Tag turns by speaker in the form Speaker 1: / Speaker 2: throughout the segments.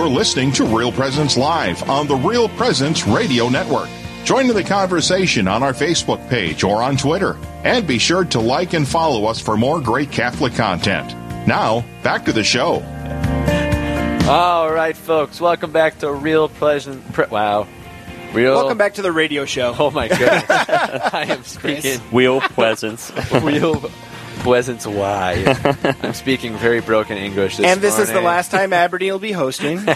Speaker 1: You're listening to Real Presence Live on the Real Presence Radio Network. Join in the conversation on our Facebook page or on Twitter. And be sure to like and follow us for more great Catholic content. Now, back to the show.
Speaker 2: All right, folks, welcome back to Real Pleasant. Pre- wow. Real.
Speaker 3: Welcome back to the radio show.
Speaker 2: Oh, my goodness. I am speaking.
Speaker 4: Real Pleasance.
Speaker 2: Real Pleasance I'm speaking very broken English this
Speaker 3: and this is the last time Aberdeen will be hosting.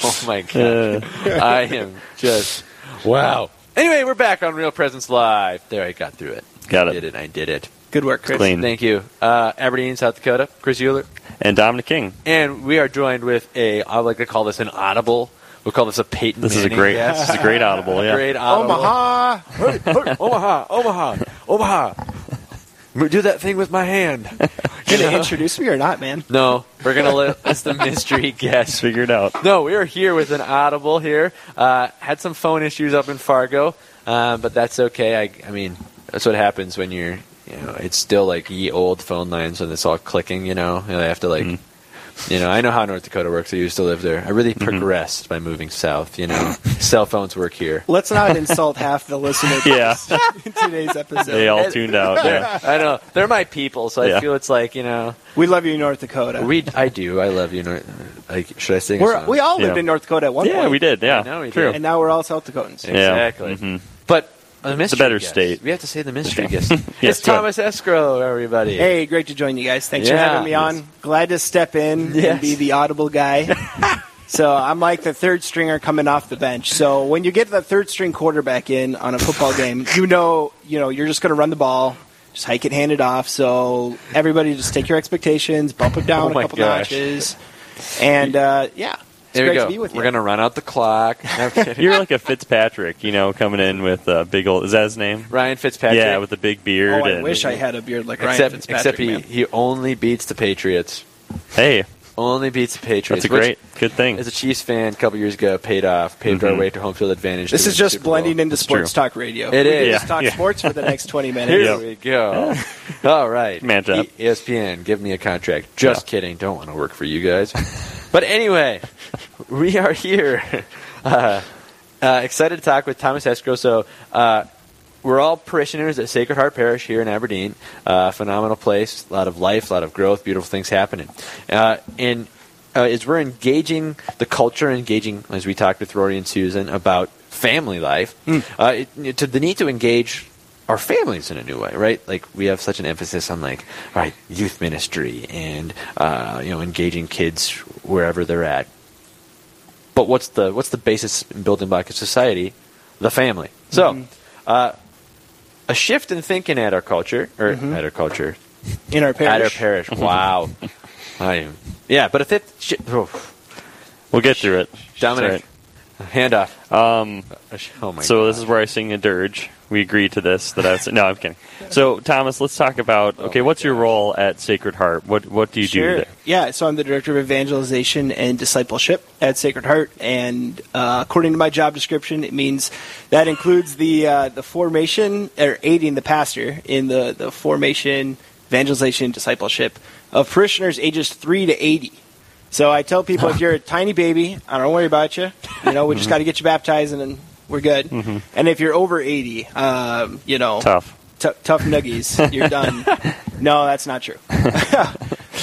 Speaker 2: Oh my god. I am just wow. Anyway, we're back on Real Presence Live. There, I got through it.
Speaker 4: Got
Speaker 2: I
Speaker 4: it.
Speaker 2: did it. I did it.
Speaker 3: Good work, Chris.
Speaker 4: Clean.
Speaker 2: Thank you. Uh, Aberdeen, South Dakota. Chris Euler.
Speaker 4: And Dominic King.
Speaker 2: And we are joined with a, I would like to call this an audible. We'll call this a Peyton
Speaker 4: This is a great.
Speaker 2: guest.
Speaker 4: This is a great audible. Yeah.
Speaker 2: Great audible.
Speaker 3: Omaha.
Speaker 2: Hey, hey, Omaha, Omaha, Omaha. Do that thing with my hand.
Speaker 3: You gonna introduce me or not, man?
Speaker 2: No, we're gonna let us the mystery guest.
Speaker 4: Figure it out.
Speaker 2: No, we are here with an audible here. Uh, had some phone issues up in Fargo, uh, but that's okay. I, I mean, that's what happens when you're, you know, it's still like ye old phone lines when it's all clicking. You know, and I have to like, you know, I know how North Dakota works. I used to live there. I really progressed by moving south. You know, cell phones work here.
Speaker 3: Let's not insult half the listeners
Speaker 4: Yeah.
Speaker 3: in today's episode.
Speaker 4: They all tuned out. Yeah.
Speaker 2: I know they're my people, so I feel it's like you know,
Speaker 3: We love you, North Dakota.
Speaker 2: we. I do. I love you. North, like, should I sing?
Speaker 3: We're,
Speaker 2: song?
Speaker 3: we all lived
Speaker 4: Yeah.
Speaker 3: in North Dakota at one
Speaker 4: Yeah,
Speaker 3: point.
Speaker 4: we did. Yeah.
Speaker 2: I know we
Speaker 4: True.
Speaker 2: did.
Speaker 3: And now we're all South Dakotans.
Speaker 4: Yeah.
Speaker 2: Exactly.
Speaker 4: Mhm.
Speaker 2: But a mystery
Speaker 4: better
Speaker 2: guest.
Speaker 4: state.
Speaker 2: We have to say the mystery guest.
Speaker 4: Yes,
Speaker 2: it's
Speaker 4: go ahead.
Speaker 2: Thomas Escrow, everybody.
Speaker 3: Hey, great to join you guys. Thanks for having me on. Glad to step in
Speaker 2: Yes.
Speaker 3: and be the audible guy. so I'm like the third stringer coming off the bench. So when you get the third string quarterback in on a football game, you know, you know, you're just going to run the ball, just hike it, hand it off. So everybody, just take your expectations, bump it down
Speaker 2: Oh
Speaker 3: a couple
Speaker 2: gosh.
Speaker 3: notches, and uh, yeah, it's
Speaker 2: there
Speaker 3: great
Speaker 2: we go.
Speaker 3: to be with
Speaker 2: We're
Speaker 3: you.
Speaker 2: gonna run out the clock. No.
Speaker 4: You're like a Fitzpatrick, you know, coming in with a big old. Is that his name?
Speaker 2: Ryan Fitzpatrick.
Speaker 4: Yeah, with the big beard.
Speaker 3: Oh, I
Speaker 4: and,
Speaker 3: wish I had a beard like Ryan
Speaker 2: except
Speaker 3: Fitzpatrick.
Speaker 2: except he,
Speaker 3: man.
Speaker 2: he only beats the Patriots.
Speaker 4: Hey,
Speaker 2: Only beats the Patriots.
Speaker 4: that's a
Speaker 2: which,
Speaker 4: great, good thing.
Speaker 2: As a Chiefs fan, a couple years ago, paid off, paved our
Speaker 4: Mhm.
Speaker 2: way to home field advantage.
Speaker 3: This is just
Speaker 2: Super Bowl.
Speaker 3: blending into
Speaker 4: That's
Speaker 3: sports
Speaker 4: true.
Speaker 3: talk radio.
Speaker 2: It
Speaker 3: we
Speaker 2: is.
Speaker 3: can just
Speaker 4: Yeah,
Speaker 3: talk
Speaker 4: yeah.
Speaker 3: sports for the next 20 minutes.
Speaker 2: Here
Speaker 4: Yep.
Speaker 2: we go. All right.
Speaker 4: Man.
Speaker 2: E- ESPN, give me a contract. Just
Speaker 4: Yeah.
Speaker 2: kidding. Don't want to work for you guys. but anyway, we are here. Uh, uh, excited to talk with Thomas Escrow. So, uh, we're all parishioners at Sacred Heart Parish here in Aberdeen. Uh, phenomenal place, a lot of life, a lot of growth, beautiful things happening. Uh, and uh, as we're engaging the culture, engaging as we talked with Rory and Susan about family life, uh, it, to the need to engage our families in a new way, right? Like we have such an emphasis on like, all right, youth ministry and uh, you know engaging kids wherever they're at. But what's the what's the basis and building block of society? The family. So, uh, a shift in thinking at our culture, or at our culture,
Speaker 3: in our parish.
Speaker 2: at our
Speaker 3: parish.
Speaker 2: parish. Wow, I am. Yeah, but a fifth. Shi- oh,
Speaker 4: we'll get through it.
Speaker 2: Dominic, hand off.
Speaker 4: Um,
Speaker 2: Oh my.
Speaker 4: so
Speaker 2: God.
Speaker 4: this is where I sing a dirge. We agreed to this. That I was, no, I'm kidding. So Thomas, let's talk about. Okay, what's your role at Sacred Heart? What What do you do there?
Speaker 3: Yeah, so I'm the director of evangelization and discipleship at Sacred Heart, and uh, according to my job description, it means that includes the uh, the formation or aiding the pastor in the the formation, evangelization, discipleship of parishioners ages three to eighty. So I tell people if you're a tiny baby, I don't worry about you. You know, we just got to get you baptized and then we're good. And if you're over eighty, um, you know,
Speaker 4: Tough.
Speaker 3: T- tough nuggies. You're done. no, that's not true.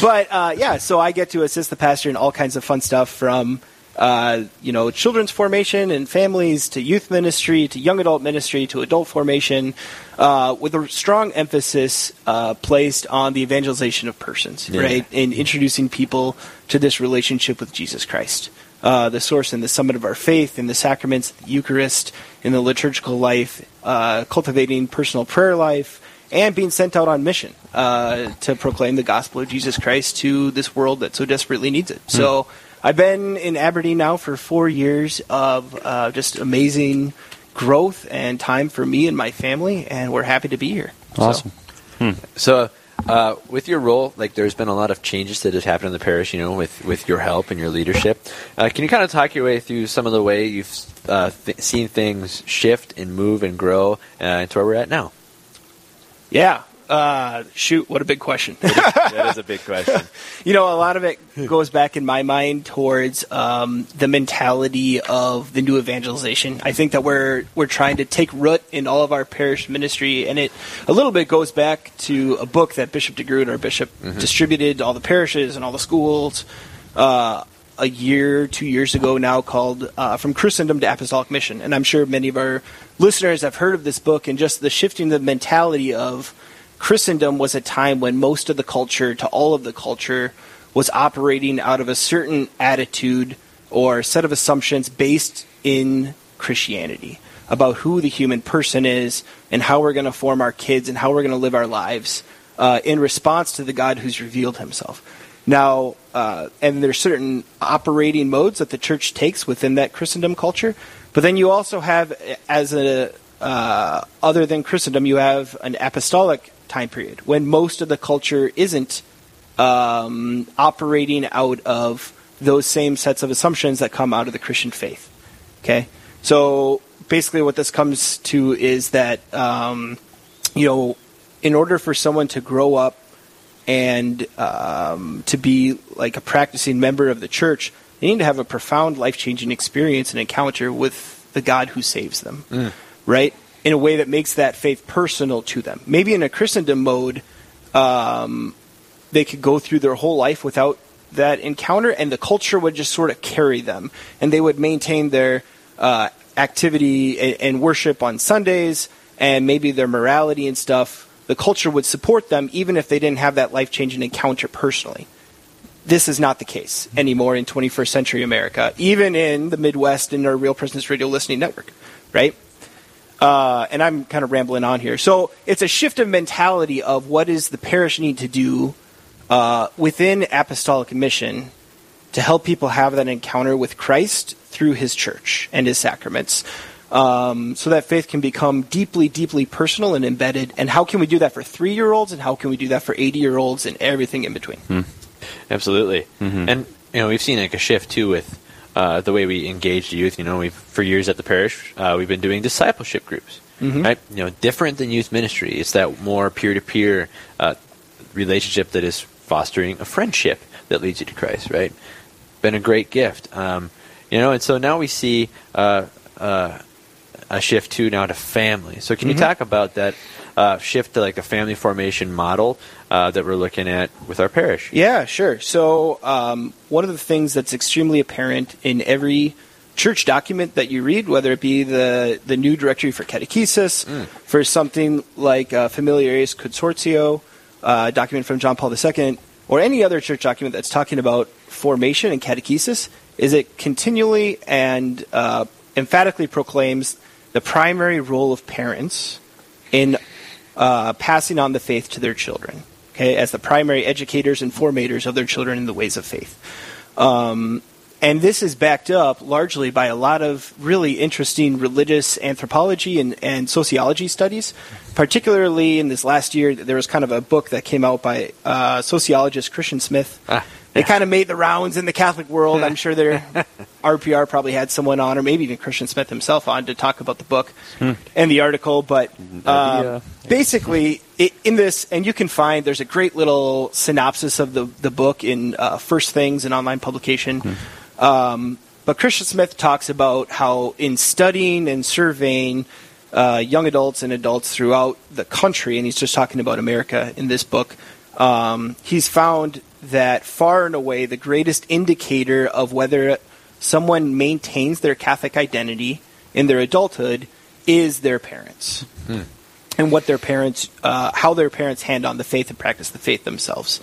Speaker 3: but uh, yeah, so I get to assist the pastor in all kinds of fun stuff from uh, you know children's formation and families to youth ministry to young adult ministry to adult formation, uh, with a strong emphasis uh, placed on the evangelization of persons,
Speaker 2: Yeah.
Speaker 3: right, and introducing people to this relationship with Jesus Christ. Uh, the source and the summit of our faith, in the sacraments, the Eucharist, in the liturgical life, uh, cultivating personal prayer life, and being sent out on mission uh, to proclaim the gospel of Jesus Christ to this world that so desperately needs it. So I've been in Aberdeen now for four years of uh, just amazing growth and time for me and my family, and we're happy to be here. So-
Speaker 4: Awesome.
Speaker 2: So, uh, with your role, like there's been a lot of changes that have happened in the parish. You know, with with your help and your leadership. Uh, can you kind of talk your way through some of the way you've uh, th- seen things shift and move and grow uh, to where we're at now?
Speaker 3: Yeah. Uh, shoot, what a big question.
Speaker 2: that is a big question.
Speaker 3: you know, a lot of it goes back in my mind towards um, the mentality of the new evangelization. I think that we're we're trying to take root in all of our parish ministry, and it a little bit goes back to a book that Bishop DeGrood, our bishop, distributed to all the parishes and all the schools. Uh, a year, two years ago now, called uh, "From Christendom to Apostolic Mission," and I'm sure many of our listeners have heard of this book and just the shifting the mentality of Christendom was a time when most of the culture to all of the culture was operating out of a certain attitude or set of assumptions based in Christianity about who the human person is and how we're going to form our kids and how we're going to live our lives uh, in response to the God who's revealed himself. Now, uh, and there's certain operating modes that the church takes within that Christendom culture, but then you also have, as a uh, other than Christendom, you have an apostolic time period when most of the culture isn't um, operating out of those same sets of assumptions that come out of the Christian faith. Okay, so basically, what this comes to is that um, you know, in order for someone to grow up and um, to be like a practicing member of the church, they need to have a profound life changing experience and encounter with the God who saves them, right? In a way that makes that faith personal to them. Maybe in a Christendom mode, um, they could go through their whole life without that encounter, and the culture would just sort of carry them, and they would maintain their uh, activity and, and worship on Sundays, and maybe their morality and stuff. The culture would support them even if they didn't have that life changing encounter personally. This is not the case anymore in 21st century America, even in the Midwest in our Real Presence Radio listening network, right? Uh, and I'm kind of rambling on here. So it's a shift of mentality of what does the parish need to do uh, within apostolic mission to help people have that encounter with Christ through His church and His sacraments, um, so that faith can become deeply, deeply personal and embedded. And how can we do that for three year olds, and how can we do that for 80 year olds, and everything in between?
Speaker 2: Absolutely. And you know, we've seen like a shift too with uh, the way we engage youth. You know, we've for years at the parish, uh, we've been doing discipleship groups. Right? You know, different than youth ministry. It's that more peer-to-peer uh, relationship that is fostering a friendship that leads you to Christ. Right? Been a great gift. Um, you know, and so now we see uh, uh, a shift too now to family. So can you talk about that uh, shift to like a family formation model uh, that we're looking at with our parish?
Speaker 3: Yeah, sure. So, um, one of the things that's extremely apparent in every church document that you read, whether it be the, the new directory for catechesis, for something like uh, Familiaris Consortio, uh, document from John Paul II, or any other church document that's talking about formation and catechesis, is it continually and uh, emphatically proclaims the primary role of parents in uh, passing on the faith to their children, okay, as the primary educators and formators of their children in the ways of faith. Um, and this is backed up largely by a lot of really interesting religious anthropology and, and sociology studies. Particularly in this last year, there was kind of a book that came out by uh, sociologist Christian Smith.
Speaker 2: Ah,
Speaker 3: They kind of made the rounds in the Catholic world. I'm sure their RPR probably had someone on, or maybe even Christian Smith himself on, to talk about the book and the article. But um. Basically, in this, and you can find there's a great little synopsis of the the book in uh, First Things, an online publication. Um, but Christian Smith talks about how in studying and surveying uh, young adults and adults throughout the country, and he's just talking about America in this book, um, he's found that far and away the greatest indicator of whether someone maintains their Catholic identity in their adulthood is their parents and what their parents, uh, how their parents hand on the faith and practice the faith themselves.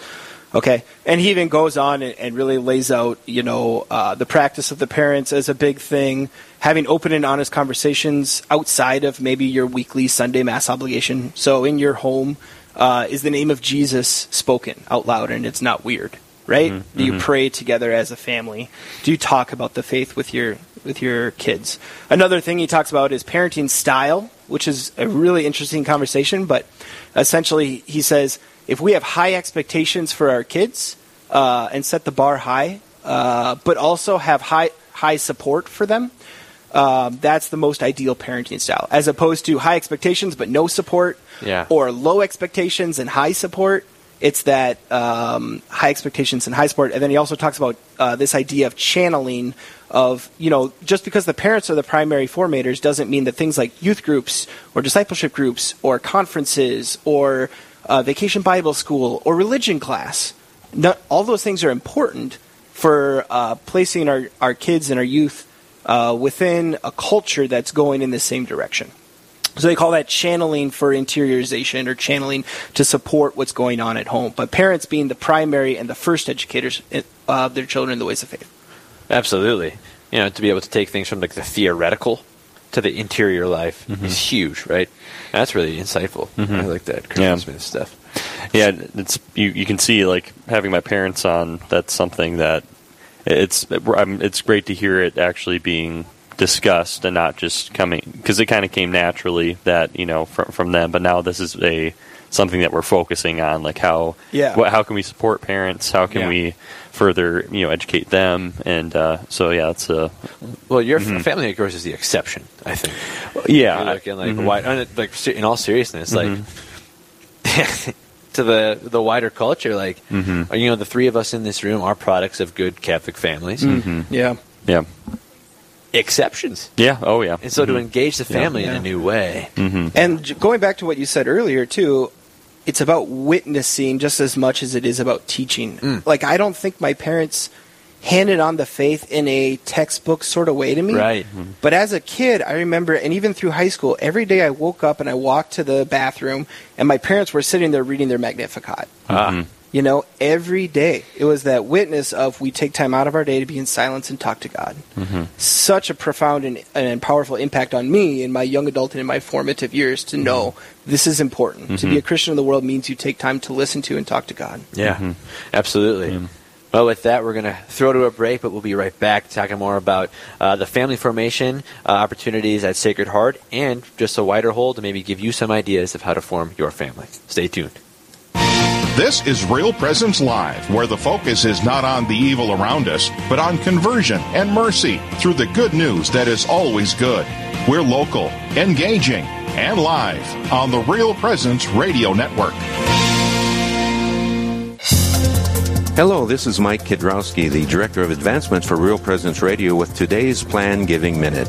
Speaker 3: Okay, and he even goes on and, and really lays out, you know, uh, the practice of the parents as a big thing, having open and honest conversations outside of maybe your weekly Sunday mass obligation. So in your home, uh, is the name of Jesus spoken out loud, and it's not weird, right? Do you pray together as a family? Do you talk about the faith with your with your kids? Another thing he talks about is parenting style, which is a really interesting conversation. But essentially, he says if we have high expectations for our kids uh, and set the bar high, uh, but also have high high support for them, um, that's the most ideal parenting style, as opposed to high expectations but no support,
Speaker 2: Yeah.
Speaker 3: or low expectations and high support. It's that um, high expectations and high support, and then he also talks about uh, this idea of channeling. Of you know, just because the parents are the primary formators doesn't mean that things like youth groups or discipleship groups or conferences or uh, vacation Bible school or religion class, not, all those things are important for uh, placing our, our kids and our youth uh, within a culture that's going in the same direction. So they call that channeling for interiorization or channeling to support what's going on at home. But parents being the primary and the first educators uh, of their children in the ways of faith.
Speaker 2: Absolutely. You know, to be able to take things from like the theoretical to the interior life
Speaker 4: Mm-hmm.
Speaker 2: is huge, right? That's really insightful. I like that Christian
Speaker 4: Yeah.
Speaker 2: Smith stuff.
Speaker 4: Yeah, it's you. You can see like having my parents on. That's something that it's. I'm, it's great to hear it actually being discussed and not just coming because it kind of came naturally that you know from from them. But now this is a something that we're focusing on, like how
Speaker 3: Yeah.
Speaker 4: what, how can we support parents? How can
Speaker 2: Yeah.
Speaker 4: we further you know educate them? And uh, so yeah, it's a
Speaker 2: Well, your f family, of course, is the exception. I think.
Speaker 4: yeah.
Speaker 2: You're looking like
Speaker 4: mhm.
Speaker 2: wide, like in all seriousness, like
Speaker 4: Mm-hmm.
Speaker 2: to the the wider culture, like
Speaker 4: Mm-hmm.
Speaker 2: you know, the three of us in this room are products of good Catholic families.
Speaker 4: Mm.
Speaker 3: Yeah.
Speaker 4: yeah,
Speaker 2: Exceptions,
Speaker 4: yeah. Oh yeah.
Speaker 2: and so to engage the family in
Speaker 3: Yeah.
Speaker 2: a new way.
Speaker 3: And going back to what you said earlier, too, it's about witnessing just as much as it is about teaching.
Speaker 2: Mm.
Speaker 3: Like, I don't think my parents handed on the faith in a textbook sort of way to me.
Speaker 2: Right.
Speaker 3: But as a kid, I remember, and even through high school, every day I woke up and I walked to the bathroom, and my parents were sitting there reading their Magnificat.
Speaker 2: Ah,
Speaker 3: You know, every day. It was that witness of we take time out of our day to be in silence and talk to God. Mm-hmm. Such a profound and, and powerful impact on me in my young adult and in my formative years to know mm-hmm. this is important. To be a mm-hmm. Christian in the world means you take time to listen to and talk to God.
Speaker 2: Yeah, absolutely. Well, with that, we're going to throw to a break, but we'll be right back talking more about uh, the family formation uh, opportunities at Sacred Heart and just a wider whole to maybe give you some ideas of how to form your family. Stay tuned.
Speaker 1: This is Real Presence Live, where the focus is not on the evil around us, but on conversion and mercy through the good news that is always good. We're local, engaging, and live on the Real Presence Radio Network.
Speaker 5: Hello, this is Mike Kidrowski, the Director of Advancement for Real Presence Radio with today's Plan Giving Minute.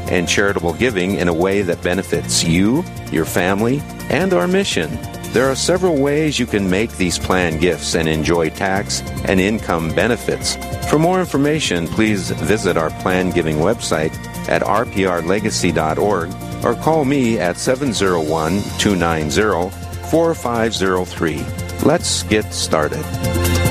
Speaker 5: and charitable giving in a way that benefits you, your family, and our mission. There are several ways you can make these plan gifts and enjoy tax and income benefits. For more information, please visit our plan giving website at rprlegacy.org or call me at 701 290 4503. Let's get started.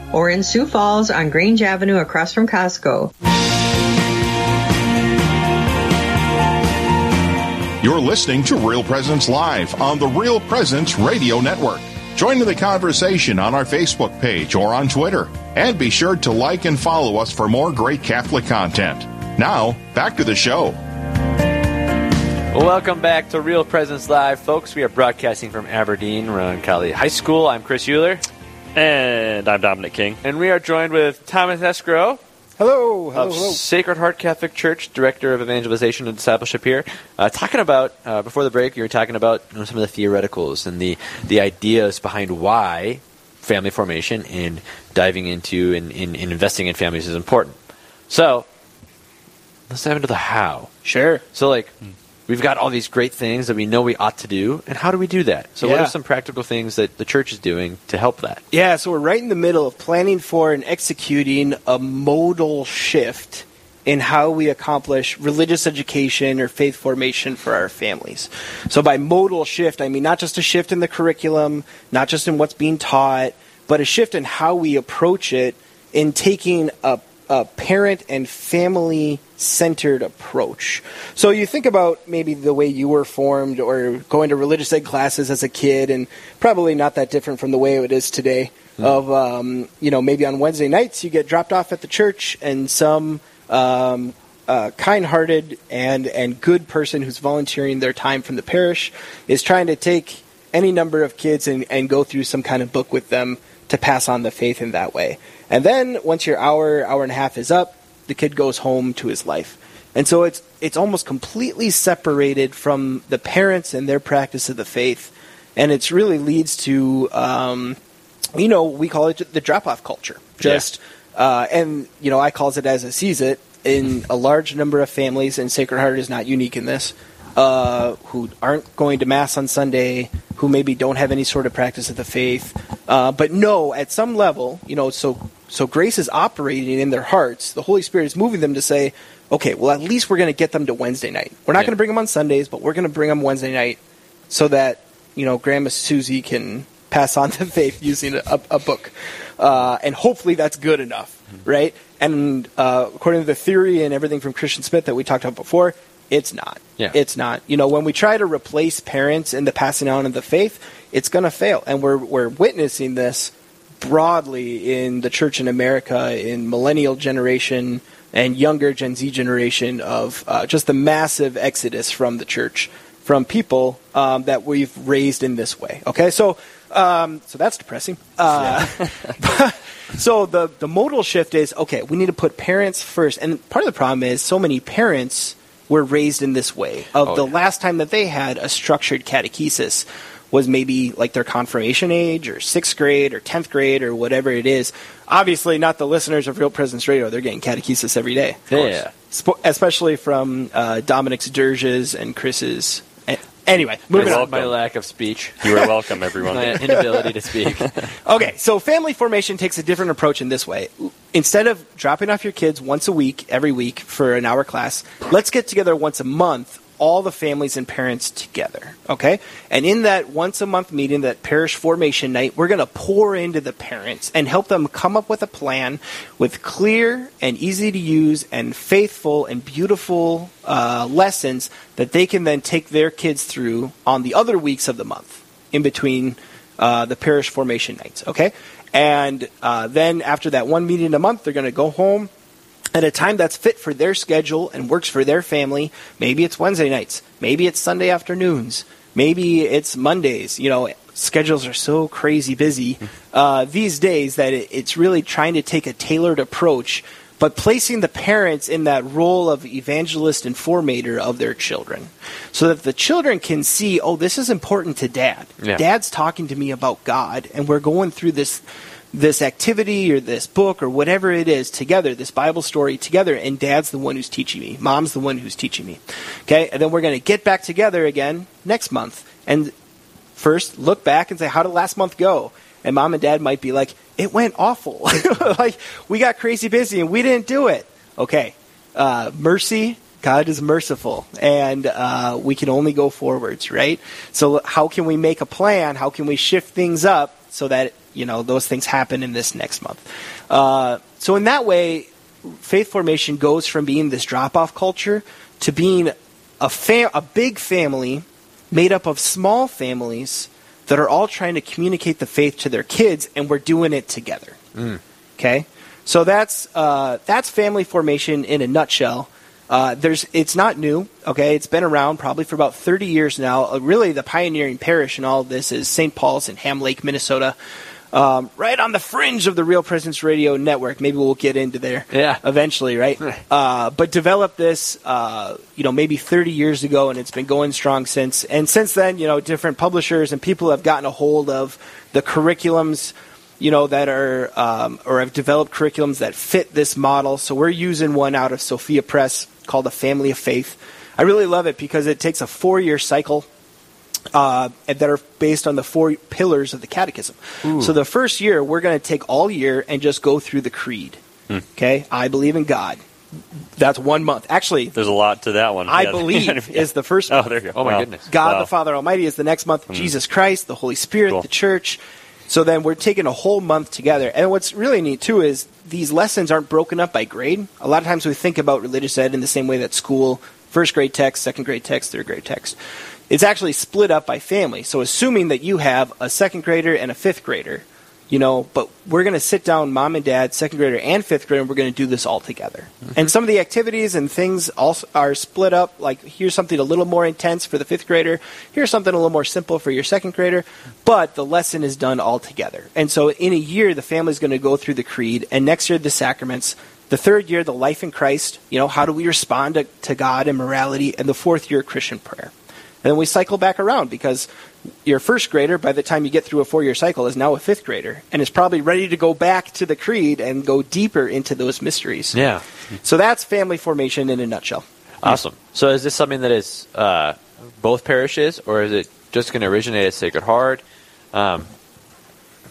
Speaker 6: or in Sioux Falls on Grange Avenue across from Costco.
Speaker 1: You're listening to Real Presence Live on the Real Presence Radio Network. Join in the conversation on our Facebook page or on Twitter. And be sure to like and follow us for more great Catholic content. Now, back to the show.
Speaker 2: Welcome back to Real Presence Live, folks. We are broadcasting from Aberdeen, Roncalli High School. I'm Chris Euler,
Speaker 4: And I'm Dominic King.
Speaker 2: and we are joined with Thomas Escrow
Speaker 3: Hello, hello,
Speaker 2: of
Speaker 3: hello.
Speaker 2: Sacred Heart Catholic Church, Director of Evangelization and Discipleship here. Uh, talking about, uh, before the break, you were talking about you know, some of the theoreticals and the, the ideas behind why family formation and diving into and, and, and investing in families is important. So, let's dive into the how.
Speaker 3: Sure.
Speaker 2: So, like, we've got all these great things that we know we ought to do, and how do we do that? So, what are some practical things that the church is doing to help that?
Speaker 3: Yeah, so we're right in the middle of planning for and executing a modal shift in how we accomplish religious education or faith formation for our families. So by modal shift, I mean not just a shift in the curriculum, not just in what's being taught, but a shift in how we approach it in taking a, a parent and family centered approach. So you think about maybe the way you were formed or going to religious ed classes as a kid and probably not that different from the way it is today of um, you know maybe on Wednesday nights you get dropped off at the church and some um, uh, kind-hearted and and good person who's volunteering their time from the parish is trying to take any number of kids and, and go through some kind of book with them to pass on the faith in that way. And then once your hour hour and a half is up, the kid goes home to his life. And so it's it's almost completely separated from the parents and their practice of the faith, and it really leads to um, you know we call it the drop off culture. Just uh, and you know I calls it as it sees it in a large number of families, and Sacred Heart is not unique in this. Uh, who aren't going to mass on Sunday, who maybe don't have any sort of practice of the faith, uh, but know at some level, you know, so so grace is operating in their hearts. The Holy Spirit is moving them to say, okay, well, at least we're going to get them to Wednesday night. We're not
Speaker 2: Yeah.
Speaker 3: going to bring them on Sundays, but we're going to bring them Wednesday night so that, you know, Grandma Susie can pass on the faith using a, a book. Uh, and hopefully that's good enough, right? And uh, according to the theory and everything from Christian Smith that we talked about before, it's not.
Speaker 2: Yeah.
Speaker 3: It's not. You know, when we try to replace parents in the passing on of the faith, it's going to fail. And we're, we're witnessing this broadly in the church in America, in millennial generation and younger Gen Z generation of uh, just the massive exodus from the church, from people um, that we've raised in this way. Okay, so um, so that's depressing. Uh, so the the modal shift is okay. We need to put parents first, and part of the problem is so many parents were raised in this way. Of
Speaker 2: Oh,
Speaker 3: the
Speaker 2: yeah.
Speaker 3: last time that they had a structured catechesis was maybe like their confirmation age or sixth grade or tenth grade or whatever it is. Obviously, not the listeners of Real Presence Radio. They're getting catechesis every day. of.
Speaker 2: Yeah.
Speaker 3: Sp- especially from uh, Dominic's Dirges and Chris's. a- Anyway, moving
Speaker 4: You're
Speaker 3: on.
Speaker 4: welcome.
Speaker 2: My lack of speech,
Speaker 4: You are welcome, everyone.
Speaker 2: my inability to speak.
Speaker 3: Okay, so family formation takes a different approach in this way. Instead of dropping off your kids once a week, every week for an hour class, let's get together once a month, all the families and parents together. Okay? And in that once a month meeting, that parish formation night, we're going to pour into the parents and help them come up with a plan with clear and easy to use and faithful and beautiful uh, lessons that they can then take their kids through on the other weeks of the month in between uh, the parish formation nights. Okay, and uh, then after that one meeting a month, they're going to go home at a time that's fit for their schedule and works for their family. Maybe it's Wednesday nights. Maybe it's Sunday afternoons. Maybe it's Mondays. You know, schedules are so crazy busy uh, these days that it, it's really trying to take a tailored approach, but placing the parents in that role of evangelist and formator of their children, so that the children can see, oh, this is important to dad.
Speaker 2: Yeah.
Speaker 3: Dad's talking to me about God, and we're going through this this activity or this book or whatever it is together, this Bible story together, and dad's the one who's teaching me. Mom's the one who's teaching me. Okay? And then we're going to get back together again next month. And first, look back and say, how did last month go? And mom and dad might be like, it went awful. like, we got crazy busy and we didn't do it. Okay. Uh, mercy. God is merciful, and uh, we can only go forwards, right? So, how can we make a plan? How can we shift things up so that you know those things happen in this next month? Uh, so, in that way, faith formation goes from being this drop-off culture to being a a big family made up of small families that are all trying to communicate the faith to their kids, and we're doing it together. Okay, so that's uh, that's family formation in a nutshell. Uh, there's, it's not new. Okay, it's been around probably for about 30 years now. Uh, really, the pioneering parish in all of this is St. Paul's in Ham Lake, Minnesota. Um, right on the fringe of the Real Presence Radio network. Maybe we'll get into there
Speaker 2: Yeah.
Speaker 3: eventually, right? uh, but developed this, uh, you know, maybe 30 years ago, and it's been going strong since. And since then, you know, different publishers and people have gotten a hold of the curriculums, you know, that are um, or have developed curriculums that fit this model. So we're using one out of Sophia Press called the Family of Faith. I really love it because it takes a four-year cycle uh, that are based on the four pillars of the catechism. So the first year, we're going to take all year and just go through the creed. Okay, I believe in God. That's one month. Actually,
Speaker 4: There's a lot to that one.
Speaker 3: I
Speaker 4: Yeah.
Speaker 3: believe
Speaker 4: Yeah.
Speaker 3: is the first
Speaker 4: Oh, there you go.
Speaker 2: Oh, my
Speaker 4: Wow.
Speaker 2: goodness.
Speaker 3: God
Speaker 4: Wow.
Speaker 3: the Father Almighty is the next month. Jesus Christ, the Holy Spirit,
Speaker 4: Cool.
Speaker 3: the Church. So then we're taking a whole month together. And what's really neat too is these lessons aren't broken up by grade. A lot of times we think about religious ed in the same way that school, first grade text, second grade text, third grade text. It's actually split up by family. So assuming that you have a second grader and a fifth grader, you know, but we're going to sit down, mom and dad, second grader and fifth grader, and we're going to do this all together. Mm-hmm. And some of the activities and things also are split up. Like here's something a little more intense for the fifth grader. Here's something a little more simple for your second grader. But the lesson is done all together. And so in a year, the family's going to go through the creed, and next year the sacraments. The third year, the life in Christ. You know, how do we respond to, to God and morality? And the fourth year, Christian prayer. And then we cycle back around because your first grader, by the time you get through a four year cycle, is now a fifth grader and is probably ready to go back to the creed and go deeper into those mysteries.
Speaker 2: Yeah.
Speaker 3: So that's family formation in a nutshell.
Speaker 2: Awesome. So is this something that is uh, both parishes, or is it just going to originate at Sacred Heart? Um,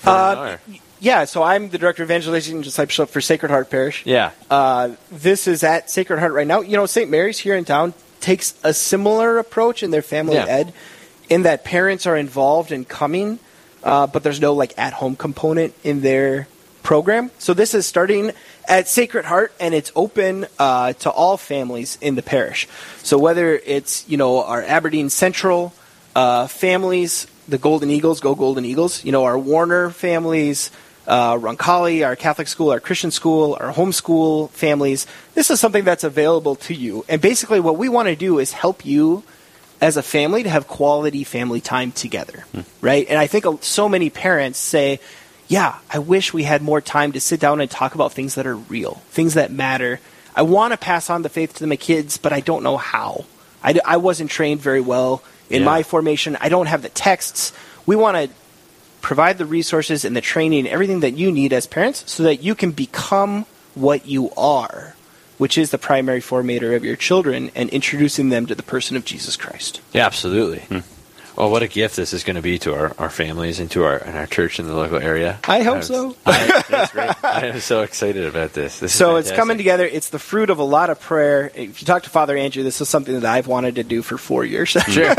Speaker 3: Uh, Yeah, so I'm the director of evangelization and discipleship for Sacred Heart Parish.
Speaker 2: yeah.
Speaker 3: Uh, this is at Sacred Heart right now. You know, St. Mary's here in town takes a similar approach in their family
Speaker 2: Yeah.
Speaker 3: ed, in that parents are involved in coming, uh, but there's no like at home component in their program. So this is starting at Sacred Heart, and it's open uh, to all families in the parish. So whether it's you know our Aberdeen Central uh, families, the Golden Eagles, go Golden Eagles. You know our Warner families uh, Roncalli, our Catholic school, our Christian school, our homeschool families. This is something that's available to you. And basically, what we want to do is help you as a family to have quality family time together, right? And I think so many parents say, yeah, I wish we had more time to sit down and talk about things that are real, things that matter. I want to pass on the faith to my kids, but I don't know how. I, I wasn't trained very well in
Speaker 2: Yeah.
Speaker 3: my formation. I don't have the texts. We want to provide the resources and the training, everything that you need as parents, so that you can become what you are, which is the primary formator of your children and introducing them to the person of Jesus Christ.
Speaker 2: Yeah, absolutely. Hmm. Well, what a gift this is going to be to our, our families and to our and our church in the local area.
Speaker 3: I hope
Speaker 2: I'm-
Speaker 3: so.
Speaker 2: I, that's great. I am so excited about this. this is
Speaker 3: So it's coming together. It's the fruit of a lot of prayer. If you talk to Father Andrew, this is something that I've wanted to do for four years. Mm-hmm.
Speaker 2: Sure.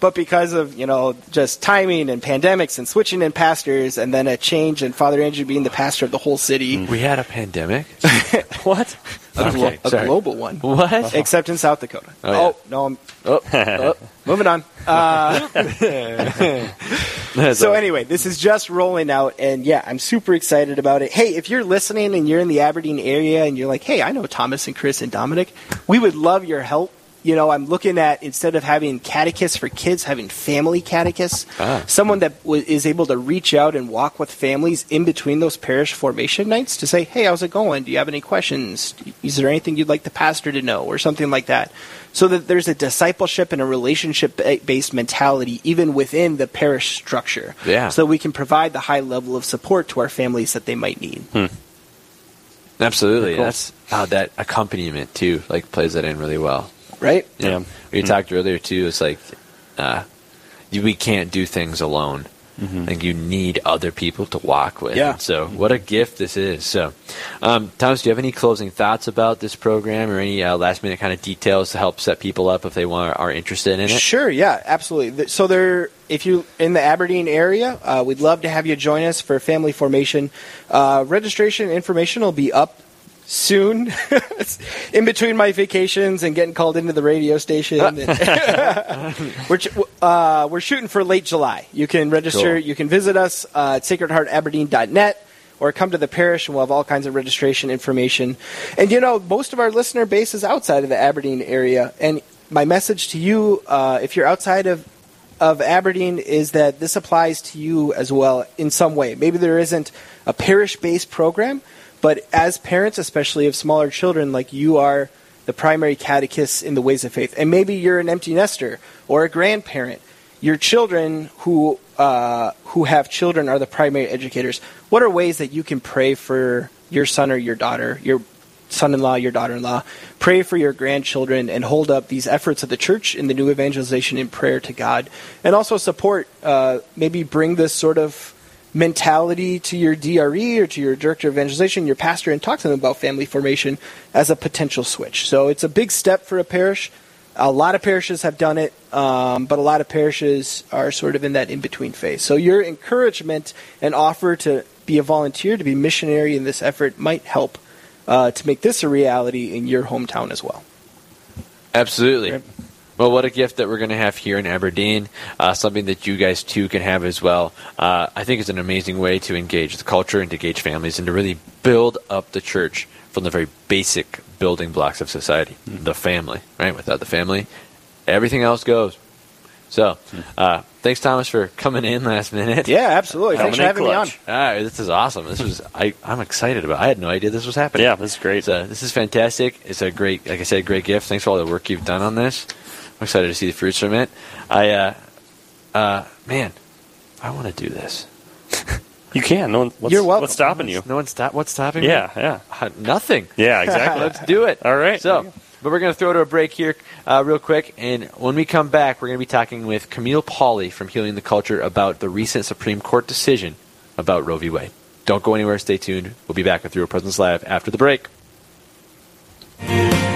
Speaker 3: but because of you know just timing and pandemics and switching in pastors and then a change and Father Andrew being the pastor of the whole city, mm-hmm.
Speaker 2: we had a pandemic.
Speaker 3: what a, glo-
Speaker 2: Okay,
Speaker 3: a global one,
Speaker 2: What?
Speaker 3: except in South Dakota.
Speaker 2: Oh, yeah.
Speaker 3: oh no, I'm
Speaker 2: Oh, oh.
Speaker 3: moving on. Uh, so anyway, this is just rolling out, and yeah, I'm super excited about it. Hey, if you're listening and you're in the Aberdeen area and you're like, hey, I know Thomas and Chris and Dominic, we would love your help. You know, I'm looking at instead of having catechists for kids, having family catechists,
Speaker 2: Ah.
Speaker 3: someone that w- is able to reach out and walk with families in between those parish formation nights to say, hey, how's it going? Do you have any questions? Is there anything you'd like the pastor to know, or something like that? So that there's a discipleship and a relationship based mentality even within the parish structure.
Speaker 2: Yeah.
Speaker 3: So we can provide the high level of support to our families that they might need.
Speaker 2: Absolutely.
Speaker 3: Cool.
Speaker 2: That's how that accompaniment too, like plays that in really well.
Speaker 3: Right?
Speaker 2: You know,
Speaker 4: Yeah.
Speaker 2: We talked earlier too. It's like uh, we can't do things alone. Like you need other people to walk with.
Speaker 3: Yeah.
Speaker 2: So what a gift this is. So, um, Thomas, do you have any closing thoughts about this program or any uh, last minute kind of details to help set people up if they want are interested in it?
Speaker 3: Sure, yeah, absolutely. So there, if you in the Aberdeen area, uh, we'd love to have you join us for family formation. Uh, registration information will be up soon, in between my vacations and getting called into the radio station. we're uh, we're shooting for late July. You can register.
Speaker 2: Cool.
Speaker 3: You can visit us uh, at sacredheartaberdeen.net. or come to the parish and we'll have all kinds of registration information. And you know, most of our listener base is outside of the Aberdeen area. And my message to you, uh, if you're outside of of Aberdeen is that this applies to you as well in some way. Maybe there isn't a parish based program, but as parents, especially of smaller children, like you are the primary catechist in the ways of faith. And maybe you're an empty nester or a grandparent. Your children who uh, who have children are the primary educators. What are ways that you can pray for your son or your daughter, your son-in-law, your daughter-in-law, pray for your grandchildren, and hold up these efforts of the church in the new evangelization in prayer to God, and also support. Uh, maybe bring this sort of mentality to your DRE or to your director of evangelization, your pastor, and talk to them about family formation as a potential switch. So it's a big step for a parish. A lot of parishes have done it, um, but a lot of parishes are sort of in that in between phase. So your encouragement and offer to be a volunteer, to be missionary in this effort, might help uh, to make this a reality in your hometown as well.
Speaker 2: Absolutely.
Speaker 3: Right.
Speaker 2: Well, what a gift that we're going to have here in Aberdeen. Uh, something that you guys too can have as well. Uh, I think it's an amazing way to engage the culture and to engage families and to really build up the church from the very basic building blocks of society, the family. Right? Without the family, everything else goes. So, uh, thanks Thomas for coming in last minute.
Speaker 3: Yeah, absolutely. Thanks for
Speaker 4: Coming in
Speaker 3: having me on.
Speaker 4: clutch.
Speaker 2: Ah, this is awesome. This was I, I'm excited about. I had no idea this was happening.
Speaker 4: Yeah, this is great.
Speaker 2: So this is fantastic. It's a great, like I said, great gift. Thanks for all the work you've done on this. I'm excited to see the fruits from it. I, uh, uh, man, I want to do this.
Speaker 4: You can. No one, what's,
Speaker 3: You're welcome.
Speaker 4: What's stopping you?
Speaker 2: No one stop. What's stopping me?
Speaker 4: Yeah, yeah.
Speaker 2: Uh, nothing.
Speaker 4: Yeah, exactly.
Speaker 2: Let's do it.
Speaker 4: All right.
Speaker 2: So, but we're going to throw to a break here uh, real quick. And when we come back, we're going to be talking with Camille Pauley from Healing the Culture about the recent Supreme Court decision about Roe v. Wade. Don't go anywhere. Stay tuned. We'll be back with Real Presence Live after the break.